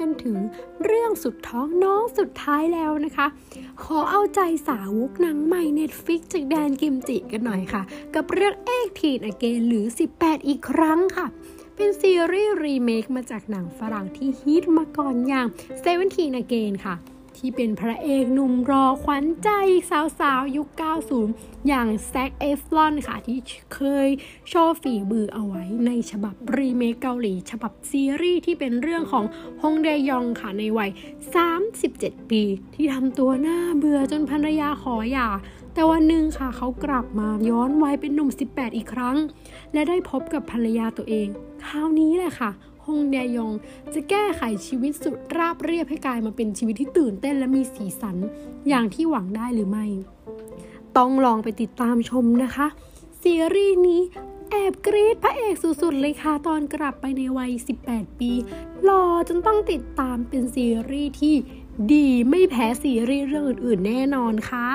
กันถึงเรื่องสุดท้องน้องสุดท้ายแล้วนะคะ ขอเอาใจสาวกหนังใหม่ Netflix จากแดนกิมจิกันหน่อยค่ะ กับเรื่อง Eighteen Again หรือ 18 อีกครั้งค่ะเป็นซีรีส์รีเมคมาจากหนังฝรั่งที่ฮิตมาก่อนอย่าง17 Again ค่ะ ที่เป็นพระเอกหนุ่มหล่อขวัญใจสาวๆ ยุค 90 อย่างแซคเอฟรอนค่ะ ที่เคยโชว์ฝีมือเอาไว้ในฉบับรีเมคเกาหลี ฉบับซีรีส์ที่เป็นเรื่องของฮงเดยองค่ะในวัย 37 ปี ที่ทำตัวหน้าเบื่อจนภรรยาขอหย่า แต่วันหนึ่งค่ะเขากลับมาย้อนวัยเป็นหนุ่ม 18 อีกครั้ง และได้พบกับภรรยาตัวเอง คราวนี้แหละค่ะ ฮงเดยองจะแก้ไขชีวิตสุดราบเรียบให้กลายมาเป็นชีวิตที่ตื่นเต้นและมีสีสันอย่างที่หวังได้หรือไม่ ต้องลองไปติดตามชมนะคะ ซีรีส์นี้แอบกรี๊ดพระเอกสุดๆเลยค่ะตอนกลับไปในวัย 18 ปีหล่อจนต้องติดตามเป็นซีรีส์ที่ดีไม่แพ้ซีรีส์เรื่องอื่นๆแน่นอนค่ะ